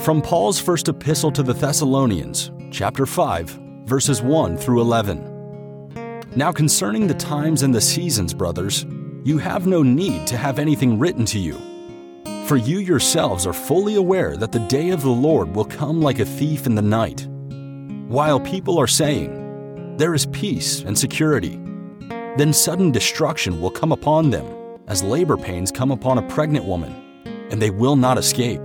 From Paul's first epistle to the Thessalonians, chapter 5, verses 1 through 11. Now, concerning the times and the seasons, brothers, you have no need to have anything written to you. For you yourselves are fully aware that the day of the Lord will come like a thief in the night. While people are saying, There is peace and security, then sudden destruction will come upon them, as labor pains come upon a pregnant woman, and they will not escape.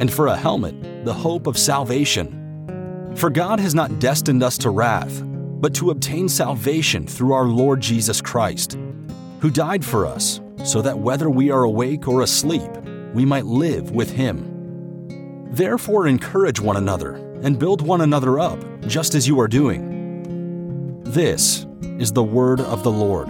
and for a helmet, the hope of salvation. For God has not destined us to wrath, but to obtain salvation through our Lord Jesus Christ, who died for us, so that whether we are awake or asleep, we might live with him. Therefore, encourage one another and build one another up, just as you are doing. This is the word of the Lord.